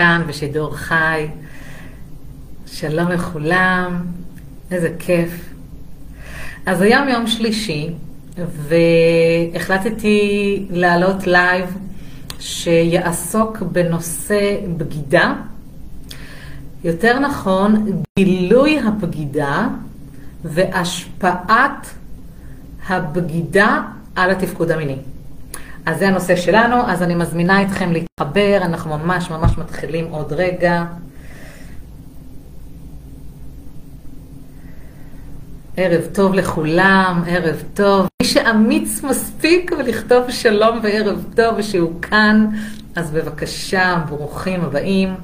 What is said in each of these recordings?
כאן בשידור חי. שלום לכולם, איזה כיף. אז היום יום שלישי, והחלטתי לעלות לייב שיעסוק בנושא בגידה. יותר נכון, גילוי הבגידה והשפעת הבגידה על התפקוד המיני. אז זה הנושא שלנו, אז אני מזמינה אתכם להתחבר, אנחנו ממש ממש מתחילים עוד רגע. ערב טוב לכולם, ערב טוב. מי שאמיץ מספיק ולכתוב שלום וערב טוב ושהוא כאן, אז בבקשה, ברוכים הבאים.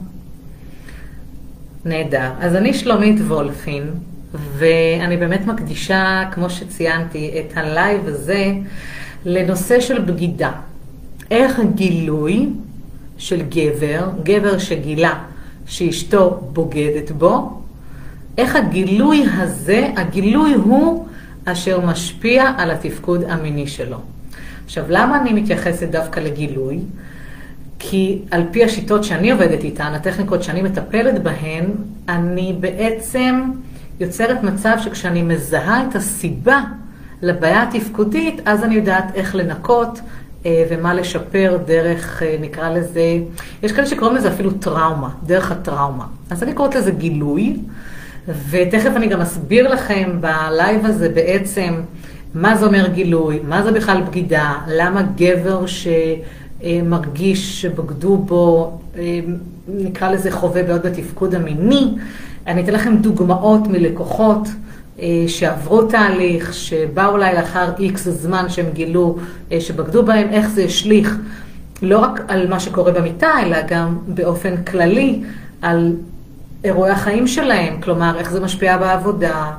נהדר. אז אני שלומית וולפין, ואני באמת מקדישה, כמו שציינתי, את הלייב הזה לנושא של בגידה. איך גילוי של גבר, גבר שגילה שאשתו בוגדת בו, איך הגילוי הזה, הגילוי הוא אשר משפיע על התפקוד המיני שלו. עכשיו, למה אני מתייחסת דווקא לגילוי? כי על פי השיטות שאני עובדת איתן, הטכניקות שאני מטפלת בהן, אני בעצם יוצרת מצב שכשאני מזהה את הסיבה לבעיה התפקודית, אז אני יודעת איך לנקות אה, ומה לשפר דרך, אה, נקרא לזה, יש כאלה שקוראים לזה אפילו טראומה, דרך הטראומה. אז אני קוראת לזה גילוי, ותכף אני גם אסביר לכם בלייב הזה בעצם מה זה אומר גילוי, מה זה בכלל בגידה, למה גבר שמרגיש שבגדו בו, אה, נקרא לזה חווה בעיות בתפקוד המיני. אני אתן לכם דוגמאות מלקוחות. אה, שעברו תהליך, שבאו אולי לאחר איקס זמן שהם גילו אה, שבגדו בהם, איך זה השליך לא רק על מה שקורה במיטה, אלא גם באופן כללי על אירועי החיים שלהם, כלומר, איך זה משפיע בעבודה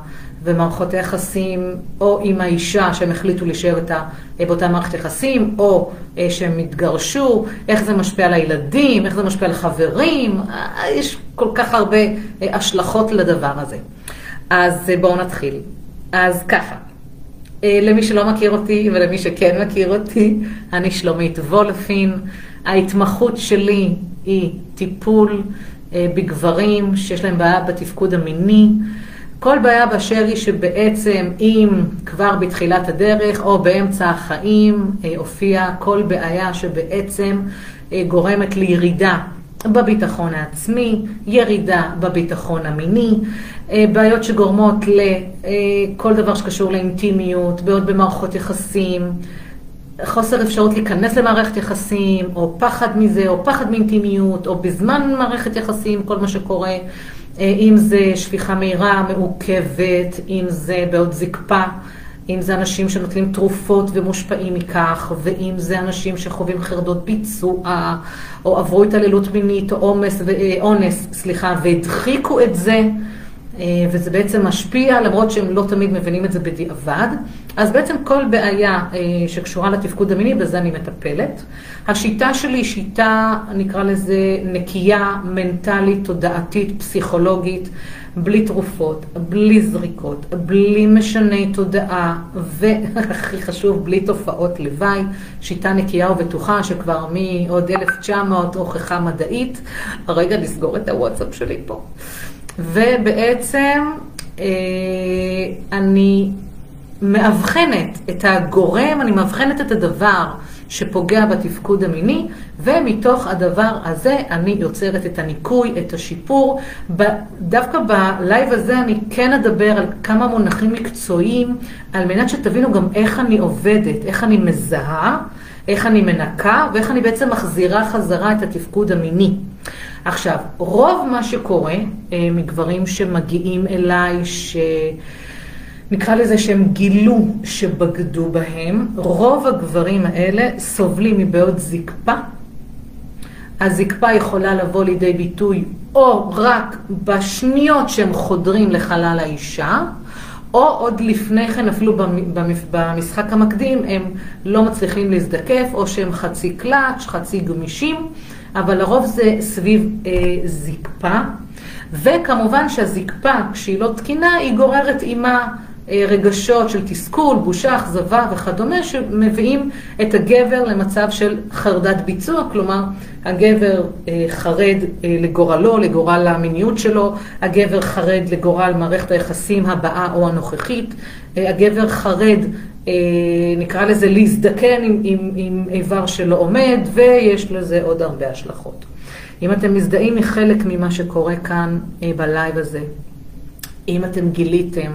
ומערכות היחסים, או עם האישה שהם החליטו להישאר אה, באותה מערכת יחסים, או שהם התגרשו, איך זה משפיע על הילדים, איך זה משפיע על חברים, יש כל כך הרבה השלכות לדבר הזה. אז אה, בואו נתחיל. אז ככה, אה, למי שלא מכיר אותי ולמי שכן מכיר אותי, אני שלומית וולפין. ההתמחות שלי היא טיפול אה, בגברים שיש להם בעיה בתפקוד המיני. כל בעיה באשר היא שבעצם אם כבר בתחילת הדרך או באמצע החיים הופיעה כל בעיה שבעצם גורמת לירידה בביטחון העצמי, ירידה בביטחון המיני, אה, בעיות שגורמות לכל אה, דבר שקשור לאינטימיות, בעיות במערכות יחסים, חוסר אפשרות להיכנס למערכת יחסים, או פחד מזה, או פחד מאינטימיות, או בזמן מערכת יחסים, כל מה שקורה, אה, אם זה שפיכה מהירה, מעוכבת, אם זה בעיות זקפה. אם זה אנשים שנוטלים תרופות ומושפעים מכך, ואם זה אנשים שחווים חרדות ביצוע, או עברו התעללות מינית, או עומס, אונס, סליחה, והדחיקו את זה, אה, וזה בעצם משפיע, למרות שהם לא תמיד מבינים את זה בדיעבד. אז בעצם כל בעיה אה, שקשורה לתפקוד המיני, בזה אני מטפלת. השיטה שלי היא שיטה, נקרא לזה, נקייה, מנטלית, תודעתית, פסיכולוגית. בלי תרופות, בלי זריקות, בלי משני תודעה, והכי חשוב, בלי תופעות לוואי, שיטה נקייה ובטוחה שכבר מעוד 1900 הוכחה מדעית. הרגע נסגור את הוואטסאפ שלי פה. ובעצם אה, אני מאבחנת את הגורם, אני מאבחנת את הדבר שפוגע בתפקוד המיני, ומתוך הדבר הזה אני יוצרת את הניקוי, את השיפור. דווקא בלייב הזה אני כן אדבר על כמה מונחים מקצועיים, על מנת שתבינו גם איך אני עובדת, איך אני מזהה, איך אני מנקה, ואיך אני בעצם מחזירה חזרה את התפקוד המיני. עכשיו, רוב מה שקורה אה, מגברים שמגיעים אליי, ש... נקרא לזה שהם גילו שבגדו בהם, רוב הגברים האלה סובלים מבעיות זקפה. הזקפה יכולה לבוא לידי ביטוי או רק בשניות שהם חודרים לחלל האישה, או עוד לפני כן, אפילו במשחק המקדים, הם לא מצליחים להזדקף, או שהם חצי קלאץ', חצי גמישים, אבל לרוב זה סביב אה, זקפה. וכמובן שהזקפה, כשהיא לא תקינה, היא גוררת עימה רגשות של תסכול, בושה, אכזבה וכדומה, שמביאים את הגבר למצב של חרדת ביצוע, כלומר, הגבר אה, חרד אה, לגורלו, לגורל המיניות שלו, הגבר חרד לגורל מערכת היחסים הבאה או הנוכחית, הגבר חרד, נקרא לזה להזדקן עם, עם, עם איבר שלא עומד, ויש לזה עוד הרבה השלכות. אם אתם מזדהים מחלק ממה שקורה כאן בלייב הזה, אם אתם גיליתם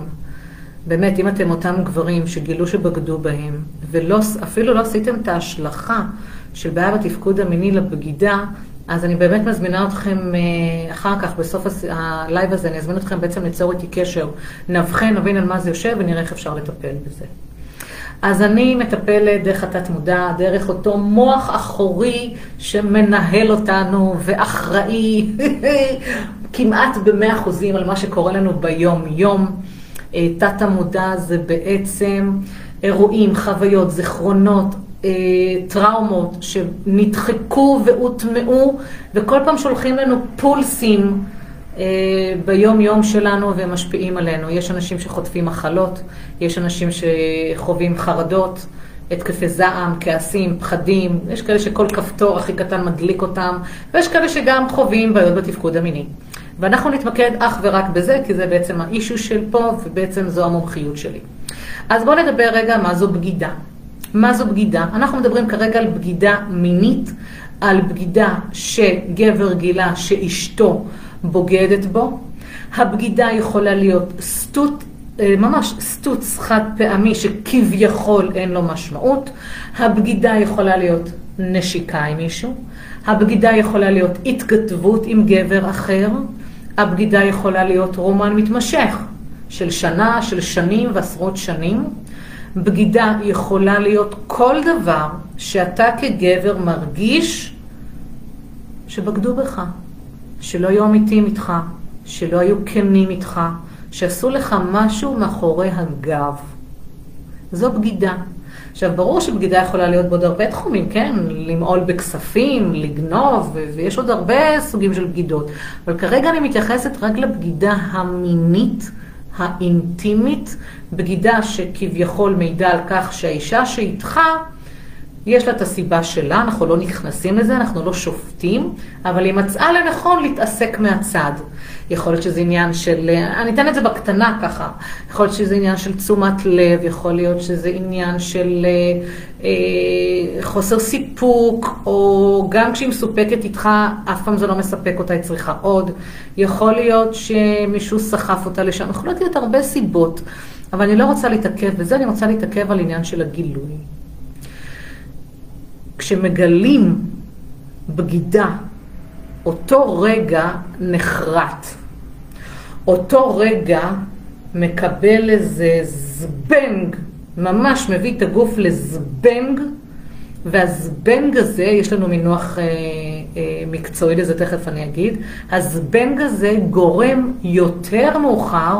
באמת, אם אתם אותם גברים שגילו שבגדו בהם, ואפילו לא עשיתם את ההשלכה של בעיה בתפקוד המיני לבגידה, אז אני באמת מזמינה אתכם אה, אחר כך, בסוף הלייב הזה, אני אזמין אתכם בעצם ליצור איתי קשר, נבחן, נבין על מה זה יושב ונראה איך אפשר לטפל בזה. אז אני מטפלת דרך התת מודע, דרך אותו מוח אחורי שמנהל אותנו ואחראי כמעט במאה אחוזים על מה שקורה לנו ביום-יום. אה, תת המודע זה בעצם אירועים, חוויות, זיכרונות, אה, טראומות שנדחקו והוטמעו, וכל פעם שולחים לנו פולסים אה, ביום יום שלנו והם משפיעים עלינו. יש אנשים שחוטפים מחלות, יש אנשים שחווים חרדות, התקפי זעם, כעסים, פחדים, יש כאלה שכל כפתור הכי קטן מדליק אותם, ויש כאלה שגם חווים בעיות בתפקוד המיני. ואנחנו נתמקד אך ורק בזה, כי זה בעצם האישו של פה, ובעצם זו המומחיות שלי. אז בואו נדבר רגע מה זו בגידה. מה זו בגידה? אנחנו מדברים כרגע על בגידה מינית, על בגידה שגבר גילה שאשתו בוגדת בו. הבגידה יכולה להיות סטוט, אה, ממש סטוץ חד פעמי שכביכול אין לו משמעות. הבגידה יכולה להיות נשיקה עם מישהו. הבגידה יכולה להיות התכתבות עם גבר אחר. הבגידה יכולה להיות רומן מתמשך של שנה, של שנים ועשרות שנים. בגידה יכולה להיות כל דבר שאתה כגבר מרגיש שבגדו בך, שלא היו אמיתיים איתך, שלא היו כנים איתך, שעשו לך משהו מאחורי הגב. זו בגידה. עכשיו, ברור שבגידה יכולה להיות בעוד הרבה תחומים, כן? למעול בכספים, לגנוב, ויש עוד הרבה סוגים של בגידות. אבל כרגע אני מתייחסת רק לבגידה המינית, האינטימית, בגידה שכביכול מעידה על כך שהאישה שאיתך, יש לה את הסיבה שלה, אנחנו לא נכנסים לזה, אנחנו לא שופטים, אבל היא מצאה לנכון להתעסק מהצד. יכול להיות שזה עניין של, אני אתן את זה בקטנה ככה, יכול להיות שזה עניין של תשומת לב, יכול להיות שזה עניין של אה, אה, חוסר סיפוק, או גם כשהיא מסופקת איתך, אף פעם זה לא מספק אותה, היא צריכה עוד. יכול להיות שמישהו סחף אותה לשם, יכולות להיות הרבה סיבות, אבל אני לא רוצה להתעכב בזה, אני רוצה להתעכב על עניין של הגילוי. כשמגלים בגידה, אותו רגע נחרט. אותו רגע מקבל איזה זבנג, ממש מביא את הגוף לזבנג, והזבנג הזה, יש לנו מינוח אה, אה, מקצועי לזה, תכף אני אגיד, הזבנג הזה גורם יותר מאוחר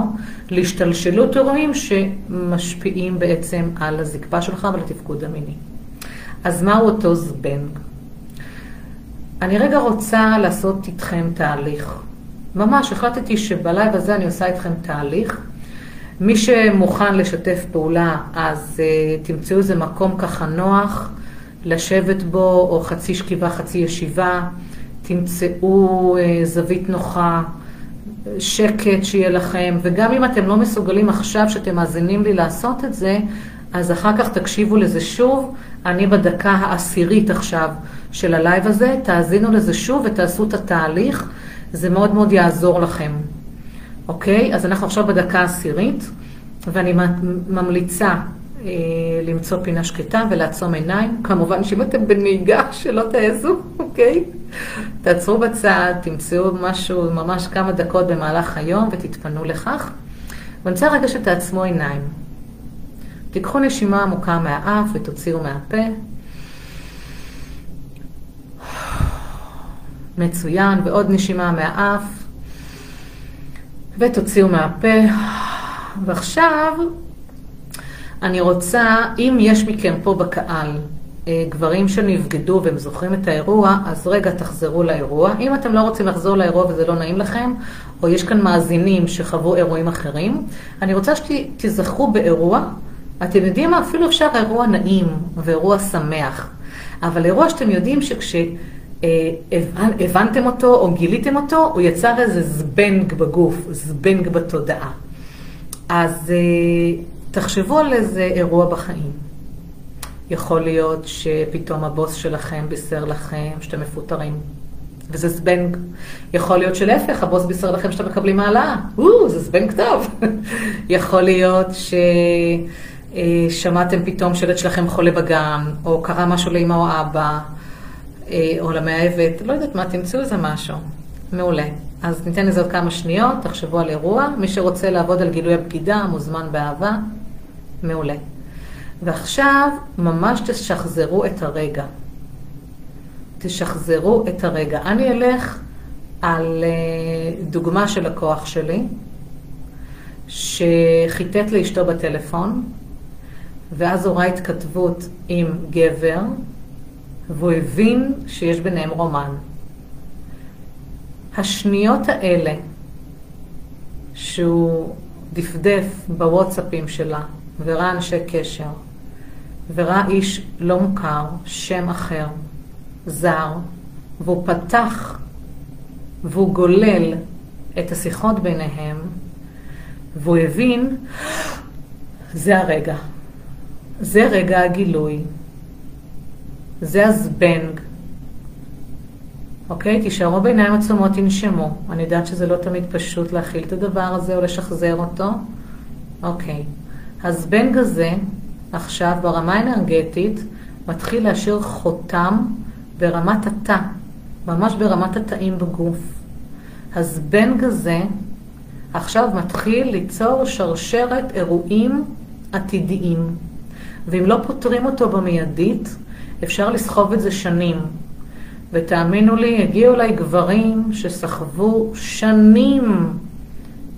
להשתלשלות אירועים שמשפיעים בעצם על הזקפה שלך ועל התפקוד המיני. אז מהו אותו זבנג? אני רגע רוצה לעשות איתכם תהליך. ממש, החלטתי שבלייב הזה אני עושה איתכם תהליך. מי שמוכן לשתף פעולה, אז uh, תמצאו איזה מקום ככה נוח לשבת בו, או חצי שכיבה, חצי ישיבה. תמצאו uh, זווית נוחה, שקט שיהיה לכם, וגם אם אתם לא מסוגלים עכשיו שאתם מאזינים לי לעשות את זה, אז אחר כך תקשיבו לזה שוב. אני בדקה העשירית עכשיו של הלייב הזה, תאזינו לזה שוב ותעשו את התהליך. זה מאוד מאוד יעזור לכם. אוקיי? אז אנחנו עכשיו בדקה העשירית, ואני ממליצה אה, למצוא פינה שקטה ולעצום עיניים. כמובן שאם אתם בנהיגה, שלא תעזו, אוקיי? תעצרו בצד, תמצאו משהו, ממש כמה דקות במהלך היום ותתפנו לכך. ואני רוצה רגע שתעצמו עיניים. תיקחו נשימה עמוקה מהאף ותוציאו מהפה. מצוין, ועוד נשימה מהאף, ותוציאו מהפה. ועכשיו, אני רוצה, אם יש מכם פה בקהל אה, גברים שנבגדו והם זוכרים את האירוע, אז רגע תחזרו לאירוע. אם אתם לא רוצים לחזור לאירוע וזה לא נעים לכם, או יש כאן מאזינים שחוו אירועים אחרים, אני רוצה שתזכרו באירוע, אתם יודעים מה? אפילו אפשר אירוע נעים ואירוע שמח, אבל אירוע שאתם יודעים שכשהבנתם אותו או גיליתם אותו, הוא יצר איזה זבנג בגוף, זבנג בתודעה. אז אה, תחשבו על איזה אירוע בחיים. יכול להיות שפתאום הבוס שלכם בישר לכם שאתם מפוטרים. וזה זבנג. יכול להיות שלהפך, הבוס בישר לכם שאתם מקבלים העלאה. או, זה זבנג טוב. יכול להיות ששמעתם פתאום שילד שלכם חולה בגן, או קרה משהו לאמא או אבא, אה, או למאהבת, לא יודעת מה, תמצאו איזה משהו. מעולה. אז ניתן לזה עוד כמה שניות, תחשבו על אירוע. מי שרוצה לעבוד על גילוי הבגידה, מוזמן באהבה. מעולה. ועכשיו ממש תשחזרו את הרגע. תשחזרו את הרגע. אני אלך על אה, דוגמה של לקוח שלי, שחיטט לאשתו בטלפון, ואז הוא ראה התכתבות עם גבר, והוא הבין שיש ביניהם רומן. השניות האלה שהוא דפדף בוואטסאפים שלה וראה אנשי קשר וראה איש לא מוכר, שם אחר, זר, והוא פתח והוא גולל את השיחות ביניהם, והוא הבין, זה הרגע. זה רגע הגילוי. זה הזבנג. אוקיי? תישארו בעיניים עצומות, תנשמו. אני יודעת שזה לא תמיד פשוט להכיל את הדבר הזה או לשחזר אותו. אוקיי. הזבנג הזה, עכשיו, ברמה האנרגטית, מתחיל להשאיר חותם ברמת התא, ממש ברמת התאים בגוף. הזבנג הזה עכשיו מתחיל ליצור שרשרת אירועים עתידיים. ואם לא פותרים אותו במיידית, אפשר לסחוב את זה שנים. ותאמינו לי, הגיעו אליי גברים שסחבו שנים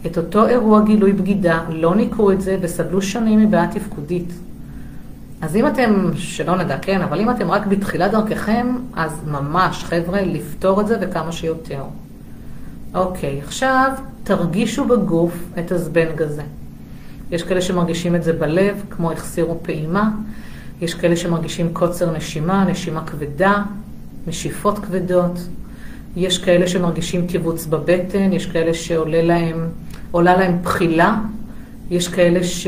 את אותו אירוע גילוי בגידה, לא ניקו את זה וסבלו שנים מבעיה תפקודית. אז אם אתם, שלא נדע, כן, אבל אם אתם רק בתחילת דרככם, אז ממש, חבר'ה, לפתור את זה וכמה שיותר. אוקיי, עכשיו תרגישו בגוף את הזבנג הזה. יש כאלה שמרגישים את זה בלב, כמו החסירו פעימה. יש כאלה שמרגישים קוצר נשימה, נשימה כבדה, נשיפות כבדות. יש כאלה שמרגישים קיבוץ בבטן, יש כאלה שעולה להם, עולה להם בחילה. יש כאלה ש...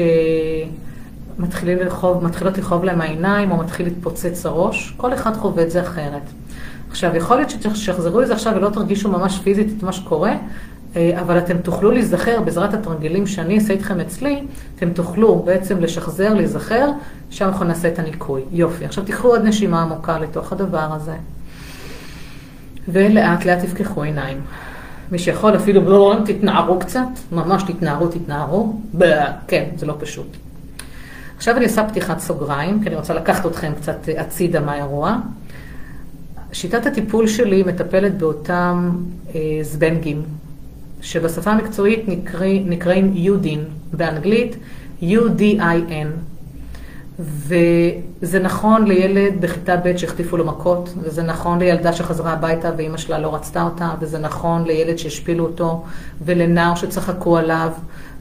מתחילים לרחוב, מתחילות לכאוב להם העיניים, או מתחיל להתפוצץ הראש, כל אחד חווה את זה אחרת. עכשיו, יכול להיות שתשחזרו את זה עכשיו ולא תרגישו ממש פיזית את מה שקורה, אבל אתם תוכלו להיזכר בעזרת התרגילים שאני אעשה איתכם אצלי, אתם תוכלו בעצם לשחזר, להיזכר, שם אנחנו נעשה את הניקוי. יופי. עכשיו תיקחו עוד נשימה עמוקה לתוך הדבר הזה, ולאט לאט תפקחו עיניים. מי שיכול אפילו, בואו תתנערו קצת, ממש תתנערו, תתנערו. כן, זה לא פשוט. עכשיו אני עושה פתיחת סוגריים, כי אני רוצה לקחת אתכם קצת הצידה מהאירוע. שיטת הטיפול שלי מטפלת באותם אה, זבנגים, שבשפה המקצועית נקרא, נקראים יודין, באנגלית U-D-I-N. וזה נכון לילד בכיתה ב' שהחטיפו לו מכות, וזה נכון לילדה שחזרה הביתה ואימא שלה לא רצתה אותה, וזה נכון לילד שהשפילו אותו, ולנער שצחקו עליו,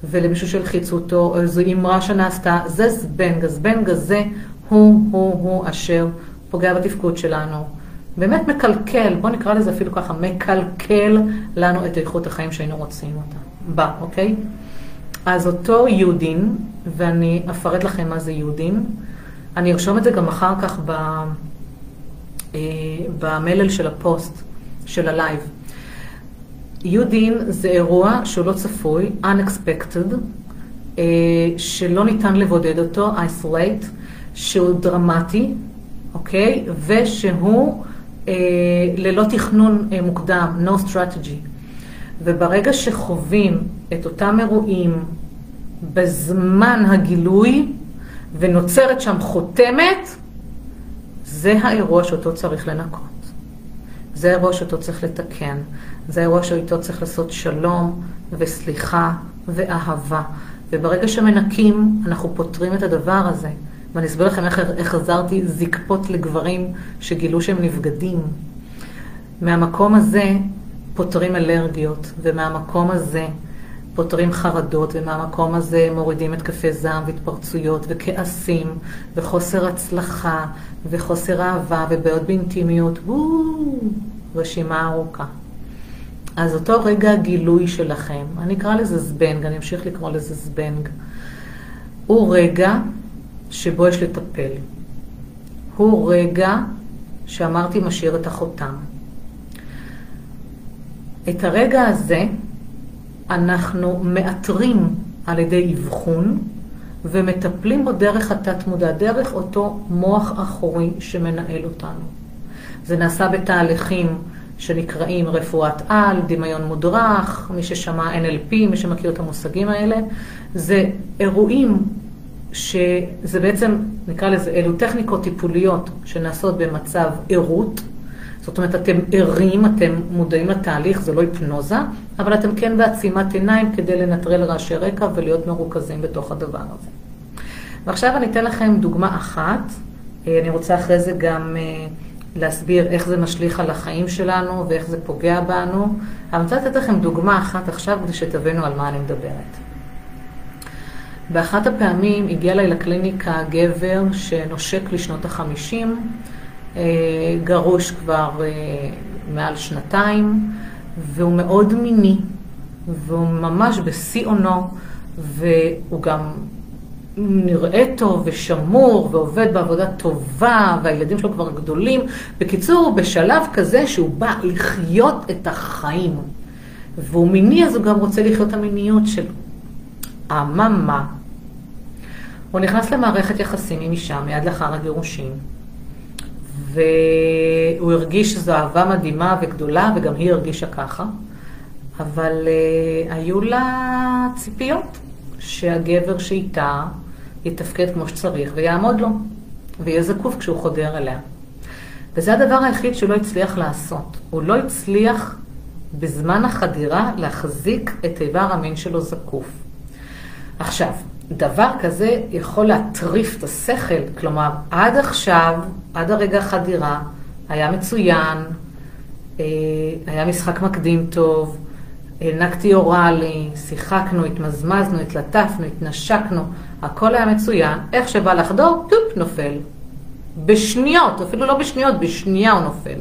ולמישהו שהלחיצו אותו, או איזו אמרה שנעשתה, זה זבנג. הזבנג הזה הוא, הוא, הוא אשר פוגע בתפקוד שלנו. באמת מקלקל, בואו נקרא לזה אפילו ככה, מקלקל לנו את איכות החיים שהיינו רוצים אותה. בא, אוקיי? אז אותו יודין, ואני אפרט לכם מה זה יודין, אני ארשום את זה גם אחר כך ב, אה, במלל של הפוסט, של הלייב. UDIN זה אירוע שהוא לא צפוי, unexpected, אה, שלא ניתן לבודד אותו, isolate, שהוא דרמטי, אוקיי? ושהוא ללא תכנון אה, מוקדם, no strategy. וברגע שחווים את אותם אירועים בזמן הגילוי ונוצרת שם חותמת, זה האירוע שאותו צריך לנקות. זה האירוע שאותו צריך לתקן. זה האירוע שאיתו צריך לעשות שלום וסליחה ואהבה. וברגע שמנקים, אנחנו פותרים את הדבר הזה. ואני אסביר לכם איך, איך עזרתי זקפות לגברים שגילו שהם נבגדים. מהמקום הזה פותרים אלרגיות, ומהמקום הזה פותרים חרדות, ומהמקום הזה מורידים התקפי זעם והתפרצויות וכעסים וחוסר הצלחה וחוסר אהבה ובעיות באינטימיות, רשימה ארוכה. אז אותו רגע הגילוי שלכם, אני אקרא לזה זבנג, אני אמשיך לקרוא לזה זבנג, הוא רגע שבו יש לטפל. הוא רגע שאמרתי משאיר את החותם. את הרגע הזה אנחנו מאתרים על ידי אבחון ומטפלים בו דרך התת-מודע, דרך אותו מוח אחורי שמנהל אותנו. זה נעשה בתהליכים שנקראים רפואת על, דמיון מודרך, מי ששמע NLP, מי שמכיר את המושגים האלה. זה אירועים שזה בעצם, נקרא לזה, אלו טכניקות טיפוליות שנעשות במצב ערות. זאת אומרת, אתם ערים, אתם מודעים לתהליך, זה לא היפנוזה, אבל אתם כן בעצימת עיניים כדי לנטרל רעשי רקע ולהיות מרוכזים בתוך הדבר הזה. ועכשיו אני אתן לכם דוגמה אחת. אה, אני רוצה אחרי זה גם אה, להסביר איך זה משליך על החיים שלנו ואיך זה פוגע בנו. אבל אני רוצה לתת לכם דוגמה אחת עכשיו כדי שתבינו על מה אני מדברת. באחת הפעמים הגיע אליי לקליניקה גבר שנושק לשנות החמישים, אה, גרוש כבר אה, מעל שנתיים, והוא מאוד מיני, והוא ממש בשיא עונו, והוא גם נראה טוב ושמור ועובד בעבודה טובה, והילדים שלו כבר גדולים. בקיצור, הוא בשלב כזה שהוא בא לחיות את החיים. והוא מיני, אז הוא גם רוצה לחיות את המיניות שלו. אממה, הוא נכנס למערכת יחסים עם אישה מיד לאחר הגירושים, והוא הרגיש שזו אהבה מדהימה וגדולה, וגם היא הרגישה ככה, אבל uh, היו לה ציפיות שהגבר שאיתה יתפקד כמו שצריך ויעמוד לו, ויהיה זקוף כשהוא חודר אליה. וזה הדבר היחיד שהוא לא הצליח לעשות. הוא לא הצליח בזמן החדירה להחזיק את איבר המין שלו זקוף. עכשיו, דבר כזה יכול להטריף את השכל, כלומר, עד עכשיו, עד הרגע החדירה, היה מצוין, אה, היה משחק מקדים טוב, הענקתי אוראלי, שיחקנו, התמזמזנו, התלטפנו, התנשקנו, הכל היה מצוין, איך שבא לחדור, טופ, נופל. בשניות, אפילו לא בשניות, בשנייה הוא נופל.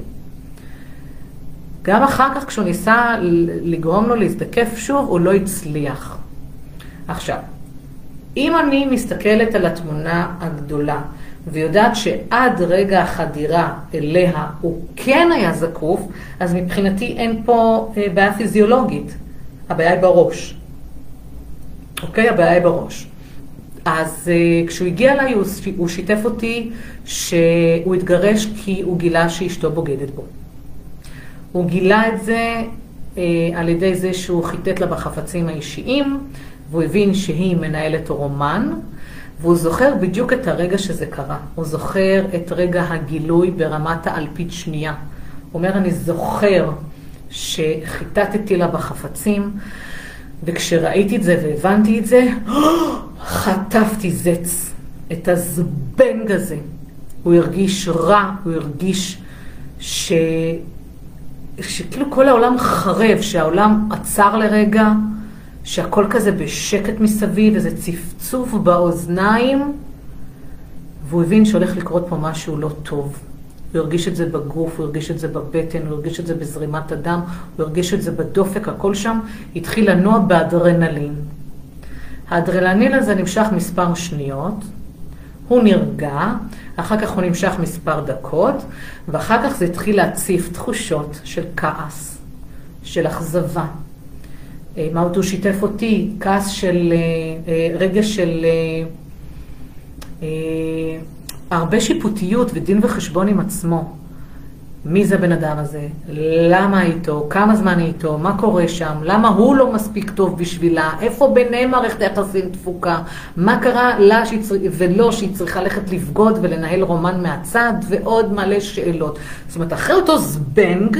גם אחר כך כשהוא ניסה לגרום לו להזדקף שוב, הוא לא הצליח. עכשיו, אם אני מסתכלת על התמונה הגדולה ויודעת שעד רגע החדירה אליה הוא כן היה זקוף, אז מבחינתי אין פה אה, בעיה פיזיולוגית, הבעיה היא בראש. אוקיי? הבעיה היא בראש. אז uh, כשהוא הגיע אליי, הוא, הוא שיתף אותי שהוא התגרש כי הוא גילה שאשתו בוגדת בו. הוא גילה את זה uh, על ידי זה שהוא חיטט לה בחפצים האישיים, והוא הבין שהיא מנהלת רומן, והוא זוכר בדיוק את הרגע שזה קרה. הוא זוכר את רגע הגילוי ברמת האלפית שנייה. הוא אומר, אני זוכר שחיטטתי לה בחפצים, וכשראיתי את זה והבנתי את זה, חטפתי זץ, את הזבנג הזה. הוא הרגיש רע, הוא הרגיש ש... שכאילו כל העולם חרב, שהעולם עצר לרגע, שהכל כזה בשקט מסביב, איזה צפצוף באוזניים, והוא הבין שהולך לקרות פה משהו לא טוב. הוא הרגיש את זה בגוף, הוא הרגיש את זה בבטן, הוא הרגיש את זה בזרימת הדם, הוא הרגיש את זה בדופק, הכל שם התחיל לנוע באדרנלין. האדרנלין הזה נמשך מספר שניות, הוא נרגע, אחר כך הוא נמשך מספר דקות, ואחר כך זה התחיל להציף תחושות של כעס, של אכזבה. אה, מה אותו שיתף אותי? כעס של, אה, אה, רגע של הרבה שיפוטיות ודין וחשבון עם עצמו. מי זה הבן אדם הזה? למה איתו? כמה זמן איתו? מה קורה שם? למה הוא לא מספיק טוב בשבילה? איפה ביניהם מערכת היחסים תפוקה? מה קרה לה שהיא צר... ולא שהיא צריכה ללכת לבגוד ולנהל רומן מהצד? ועוד מלא שאלות. זאת אומרת, אחרי אותו זבנג,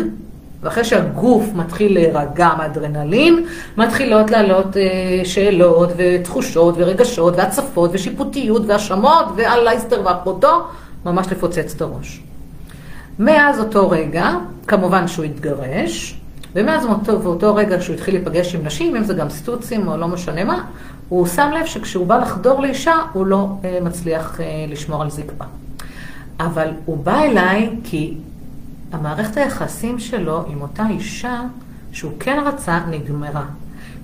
ואחרי שהגוף מתחיל להירגע מאדרנלין, מתחילות לעלות אה, שאלות ותחושות ורגשות והצפות ושיפוטיות והאשמות ואללה יסתר ואחותו, ממש לפוצץ את הראש. מאז אותו רגע, כמובן שהוא התגרש, ומאז אותו, ואותו רגע שהוא התחיל להיפגש עם נשים, אם זה גם סטוצים או לא משנה מה, הוא שם לב שכשהוא בא לחדור לאישה, הוא לא אה, מצליח אה, לשמור על זקפה. אבל הוא בא אליי כי המערכת היחסים שלו עם אותה אישה שהוא כן רצה, נגמרה.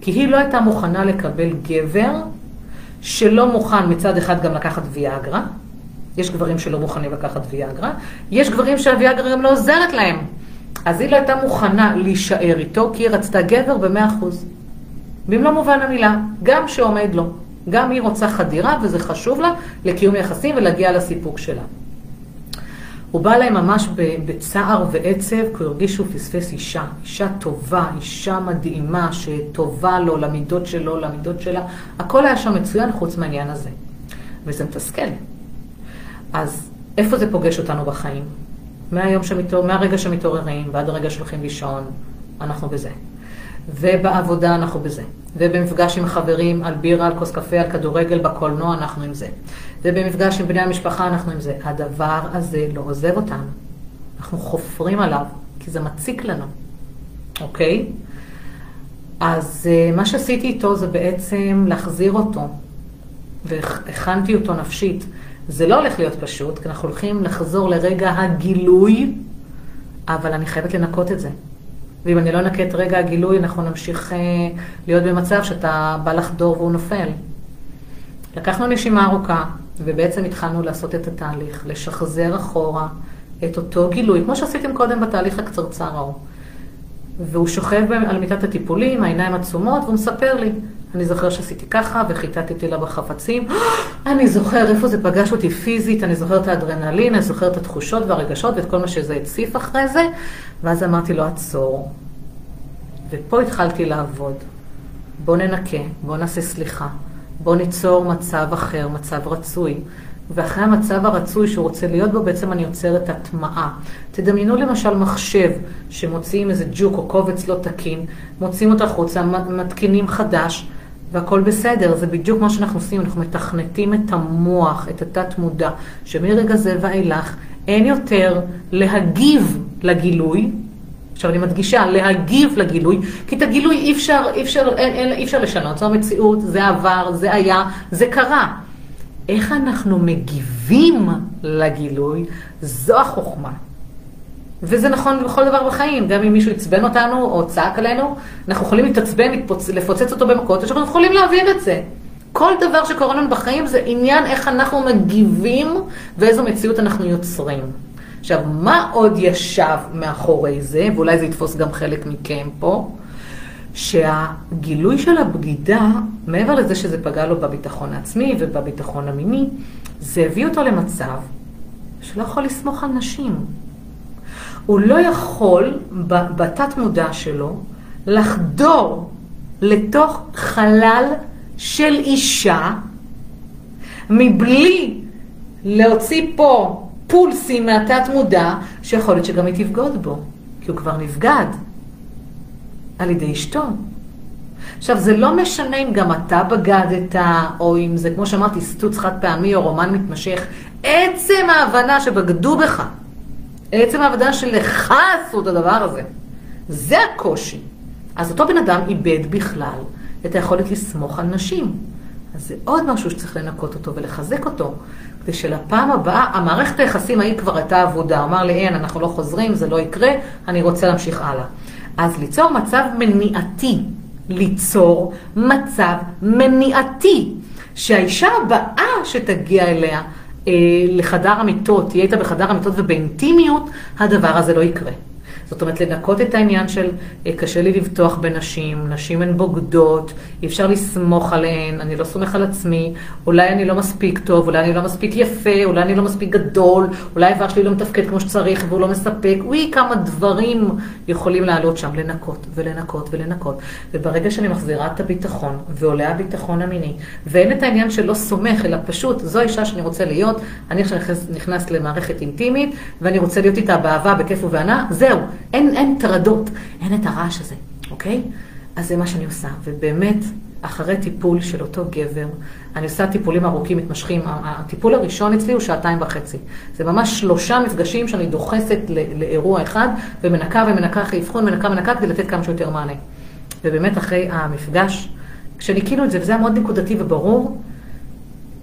כי היא לא הייתה מוכנה לקבל גבר שלא מוכן מצד אחד גם לקחת ויאגרה. יש גברים שלא מוכנים לקחת ויאגרה. יש גברים שהוויאגרה גם לא עוזרת להם. אז היא לא הייתה מוכנה להישאר איתו, כי היא רצתה גבר במאה אחוז. במלוא מובן המילה, גם שעומד לו. גם היא רוצה חדירה, וזה חשוב לה לקיום יחסים ולהגיע לסיפוק שלה. הוא בא אליי ממש בצער ועצב, כי הוא הרגיש שהוא פספס אישה. אישה טובה, אישה מדהימה, שטובה לו, למידות שלו, למידות שלה. הכל היה שם מצוין חוץ מהעניין הזה. וזה מתסכל. אז איפה זה פוגש אותנו בחיים? מהיום שמתעור, מהרגע שמתעוררים ועד הרגע שהולכים לישון, אנחנו בזה. ובעבודה אנחנו בזה. ובמפגש עם חברים על בירה, על כוס קפה, על כדורגל, בקולנוע, אנחנו עם זה. ובמפגש עם בני המשפחה אנחנו עם זה. הדבר הזה לא עוזב אותנו. אנחנו חופרים עליו, כי זה מציק לנו, אוקיי? אז אה, מה שעשיתי איתו זה בעצם להחזיר אותו, והכנתי אותו נפשית. זה לא הולך להיות פשוט, כי אנחנו הולכים לחזור לרגע הגילוי, אבל אני חייבת לנקות את זה. ואם אני לא אנקה את רגע הגילוי, אנחנו נמשיך אה, להיות במצב שאתה בא לחדור והוא נופל. לקחנו נשימה ארוכה, ובעצם התחלנו לעשות את התהליך, לשחזר אחורה את אותו גילוי, כמו שעשיתם קודם בתהליך הקצרצר ההוא. והוא שוכב על מיטת הטיפולים, העיניים עצומות, והוא מספר לי, אני זוכר שעשיתי ככה, וחיטטתי לה בחפצים. אני זוכר איפה זה פגש אותי פיזית, אני זוכר את האדרנלין, אני זוכר את התחושות והרגשות ואת כל מה שזה הציף אחרי זה, ואז אמרתי לו, עצור. ופה התחלתי לעבוד. בוא ננקה, בוא נעשה סליחה, בוא ניצור מצב אחר, מצב רצוי. ואחרי המצב הרצוי שהוא רוצה להיות בו, בעצם אני יוצרת הטמעה. תדמיינו למשל מחשב שמוציאים איזה ג'וק או קובץ לא תקין, מוציאים אותו החוצה, מתקינים חדש, והכל בסדר. זה בדיוק מה שאנחנו עושים, אנחנו מתכנתים את המוח, את התת-מודע, שמרגע זה ואילך אין יותר להגיב לגילוי, עכשיו אני מדגישה, להגיב לגילוי, כי את הגילוי אי אפשר, אי אפשר, אין, אין, אי אפשר לשנות, זו המציאות, זה עבר, זה היה, זה קרה. איך אנחנו מגיבים לגילוי, זו החוכמה. וזה נכון בכל דבר בחיים, גם אם מישהו עצבן אותנו או צעק עלינו, אנחנו יכולים להתעצבן, לפוצץ אותו במכות, אנחנו יכולים להבין את זה. כל דבר שקורה לנו בחיים זה עניין איך אנחנו מגיבים ואיזו מציאות אנחנו יוצרים. עכשיו, מה עוד ישב מאחורי זה, ואולי זה יתפוס גם חלק מכם פה? שהגילוי של הבגידה, מעבר לזה שזה פגע לו בביטחון העצמי ובביטחון המיני, זה הביא אותו למצב שלא יכול לסמוך על נשים. הוא לא יכול, בתת מודע שלו, לחדור לתוך חלל של אישה, מבלי להוציא פה פולסים מהתת מודע, שיכול להיות שגם היא תבגוד בו, כי הוא כבר נבגד. על ידי אשתו. עכשיו, זה לא משנה אם גם אתה בגדת, או אם זה, כמו שאמרתי, סטוץ חד פעמי או רומן מתמשך. עצם ההבנה שבגדו בך, עצם ההבנה שלך עשו את הדבר הזה, זה הקושי. אז אותו בן אדם איבד בכלל את היכולת לסמוך על נשים. אז זה עוד משהו שצריך לנקות אותו ולחזק אותו, כדי שלפעם הבאה, המערכת היחסים ההיא כבר הייתה עבודה. אמר לי, אין, אנחנו לא חוזרים, זה לא יקרה, אני רוצה להמשיך הלאה. אז ליצור מצב מניעתי, ליצור מצב מניעתי, שהאישה הבאה שתגיע אליה לחדר המיטות, תהיה איתה בחדר המיטות ובאינטימיות, הדבר הזה לא יקרה. זאת אומרת, לנקות את העניין של אה, קשה לי לבטוח בנשים, נשים הן בוגדות, אי אפשר לסמוך עליהן, אני לא סומך על עצמי, אולי אני לא מספיק טוב, אולי אני לא מספיק יפה, אולי אני לא מספיק גדול, אולי האיבר שלי לא מתפקד כמו שצריך והוא לא מספק, וואי, כמה דברים יכולים לעלות שם, לנקות ולנקות ולנקות. וברגע שאני מחזירה את הביטחון, ועולה הביטחון המיני, ואין את העניין של לא סומך, אלא פשוט, זו האישה שאני רוצה להיות, אני עכשיו נכנס, למערכת אינטימית, ואני רוצה להיות איתה באהבה, בכיף ובהנאה, זהו. אין, אין טרדות, אין את הרעש הזה, אוקיי? אז זה מה שאני עושה, ובאמת, אחרי טיפול של אותו גבר, אני עושה טיפולים ארוכים, מתמשכים, הטיפול הראשון אצלי הוא שעתיים וחצי. זה ממש שלושה מפגשים שאני דוחסת לאירוע אחד, ומנקה ומנקה אחרי אבחון, מנקה ומנקה כדי לתת כמה שיותר מענה. ובאמת אחרי המפגש, כשניקינו את זה, וזה היה מאוד נקודתי וברור,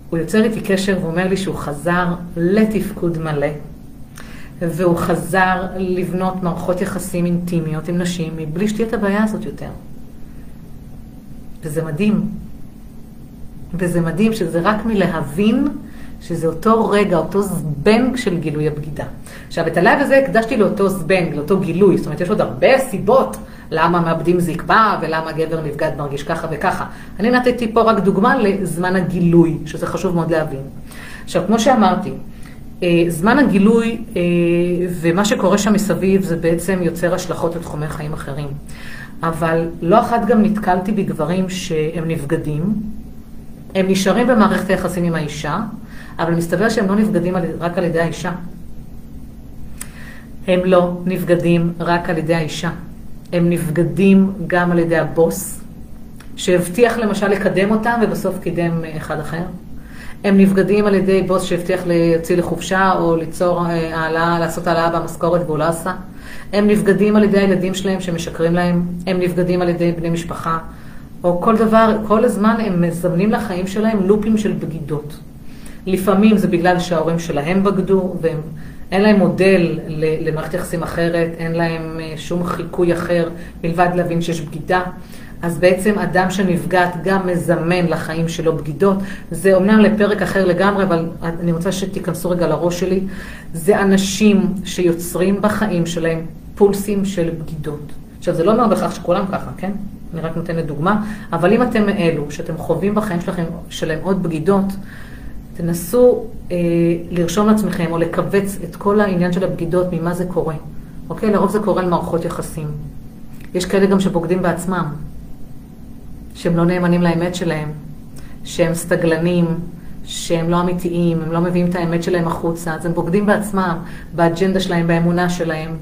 הוא יוצר איתי קשר ואומר לי שהוא חזר לתפקוד מלא, והוא חזר לבנות מערכות יחסים אינטימיות עם נשים מבלי שתהיה את הבעיה הזאת יותר. וזה מדהים. וזה מדהים שזה רק מלהבין שזה אותו רגע, אותו זבנג של גילוי הבגידה. עכשיו, את הלייב הזה הקדשתי לאותו זבנג, לאותו גילוי, זאת אומרת, יש עוד הרבה סיבות למה מאבדים זקפה ולמה גבר נבגד מרגיש ככה וככה. אני נתתי פה רק דוגמה לזמן הגילוי, שזה חשוב מאוד להבין. עכשיו, כמו שאמרתי, זמן הגילוי אה, ומה שקורה שם מסביב זה בעצם יוצר השלכות לתחומי חיים אחרים. אבל לא אחת גם נתקלתי בגברים שהם נבגדים, הם נשארים במערכת היחסים עם האישה, אבל מסתבר שהם לא נבגדים רק על ידי האישה. הם לא נבגדים רק על ידי האישה. הם נבגדים גם על ידי הבוס, שהבטיח למשל לקדם אותם ובסוף קידם אחד אחר. הם נבגדים על ידי בוס שהבטיח להוציא לחופשה או ליצור אה, העלאה, לעשות העלאה במשכורת והוא לא עשה. הם נבגדים על ידי הילדים שלהם שמשקרים להם, הם נבגדים על ידי בני משפחה, או כל דבר, כל הזמן הם מזמנים לחיים שלהם לופים של בגידות. לפעמים זה בגלל שההורים שלהם בגדו, ואין להם מודל למערכת יחסים אחרת, אין להם אה, שום חיקוי אחר מלבד להבין שיש בגידה. אז בעצם אדם שנפגעת גם מזמן לחיים שלו בגידות. זה אומנם לפרק אחר לגמרי, אבל אני רוצה שתיכנסו רגע לראש שלי. זה אנשים שיוצרים בחיים שלהם פולסים של בגידות. עכשיו, זה לא אומר בכך שכולם ככה, כן? אני רק נותנת דוגמה, אבל אם אתם מאלו שאתם חווים בחיים שלכם, שלהם עוד בגידות, תנסו אה, לרשום לעצמכם או לכווץ את כל העניין של הבגידות, ממה זה קורה. אוקיי? לרוב זה קורה למערכות יחסים. יש כאלה גם שבוגדים בעצמם, שהם לא נאמנים לאמת שלהם, שהם סטגלנים, שהם לא אמיתיים, הם לא מביאים את האמת שלהם החוצה, אז הם בוגדים בעצמם, באג'נדה שלהם, באמונה שלהם.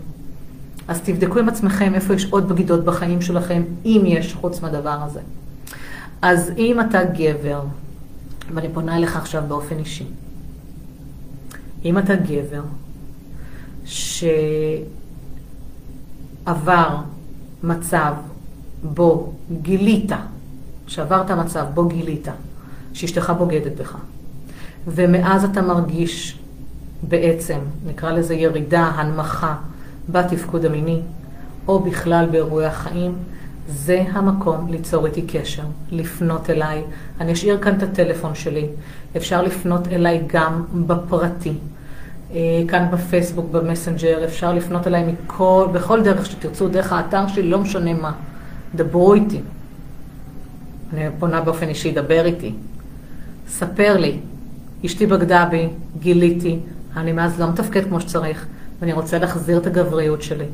אז תבדקו עם עצמכם איפה יש עוד בגידות בחיים שלכם, אם יש, חוץ מהדבר הזה. אז אם אתה גבר, ואני פונה אליך עכשיו באופן אישי, אם אתה גבר שעבר מצב בו גילית, שעברת מצב בו גילית שאשתך בוגדת בך, ומאז אתה מרגיש בעצם, נקרא לזה ירידה, הנמכה, בתפקוד המיני, או בכלל באירועי החיים, זה המקום ליצור איתי קשר, לפנות אליי. אני אשאיר כאן את הטלפון שלי. אפשר לפנות אליי גם בפרטי. אה, כאן בפייסבוק, במסנג'ר, אפשר לפנות אליי מכל, בכל דרך שתרצו, דרך האתר שלי, לא משנה מה. דברו איתי. אני פונה באופן אישי, דבר איתי. ספר לי, אשתי בגדה בי, גיליתי, אני מאז לא מתפקד כמו שצריך. ואני רוצה להחזיר את הגבריות שלי.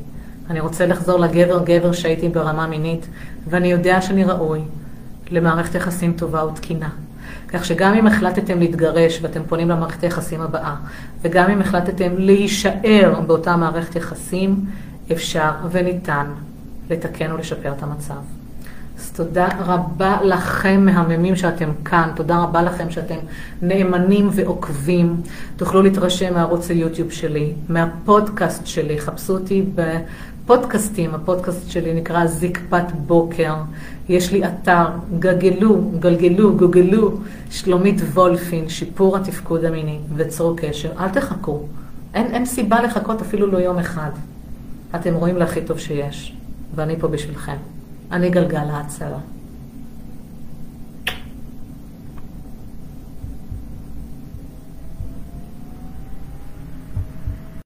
אני רוצה לחזור לגבר גבר שהייתי ברמה מינית, ואני יודע שאני ראוי למערכת יחסים טובה ותקינה. כך שגם אם החלטתם להתגרש ואתם פונים למערכת היחסים הבאה, וגם אם החלטתם להישאר באותה מערכת יחסים, אפשר וניתן לתקן ולשפר את המצב. אז תודה רבה לכם, מהממים שאתם כאן. תודה רבה לכם שאתם נאמנים ועוקבים. תוכלו להתרשם מערוץ היוטיוב שלי, מהפודקאסט שלי. חפשו אותי בפודקאסטים. הפודקאסט שלי נקרא זקפת בוקר. יש לי אתר, גגלו, גלגלו, גוגלו, שלומית וולפין, שיפור התפקוד המיני, וצרו קשר. אל תחכו. אין, אין סיבה לחכות אפילו לא יום אחד. אתם רואים להכי טוב שיש, ואני פה בשבילכם. אני גלגל ההצלה.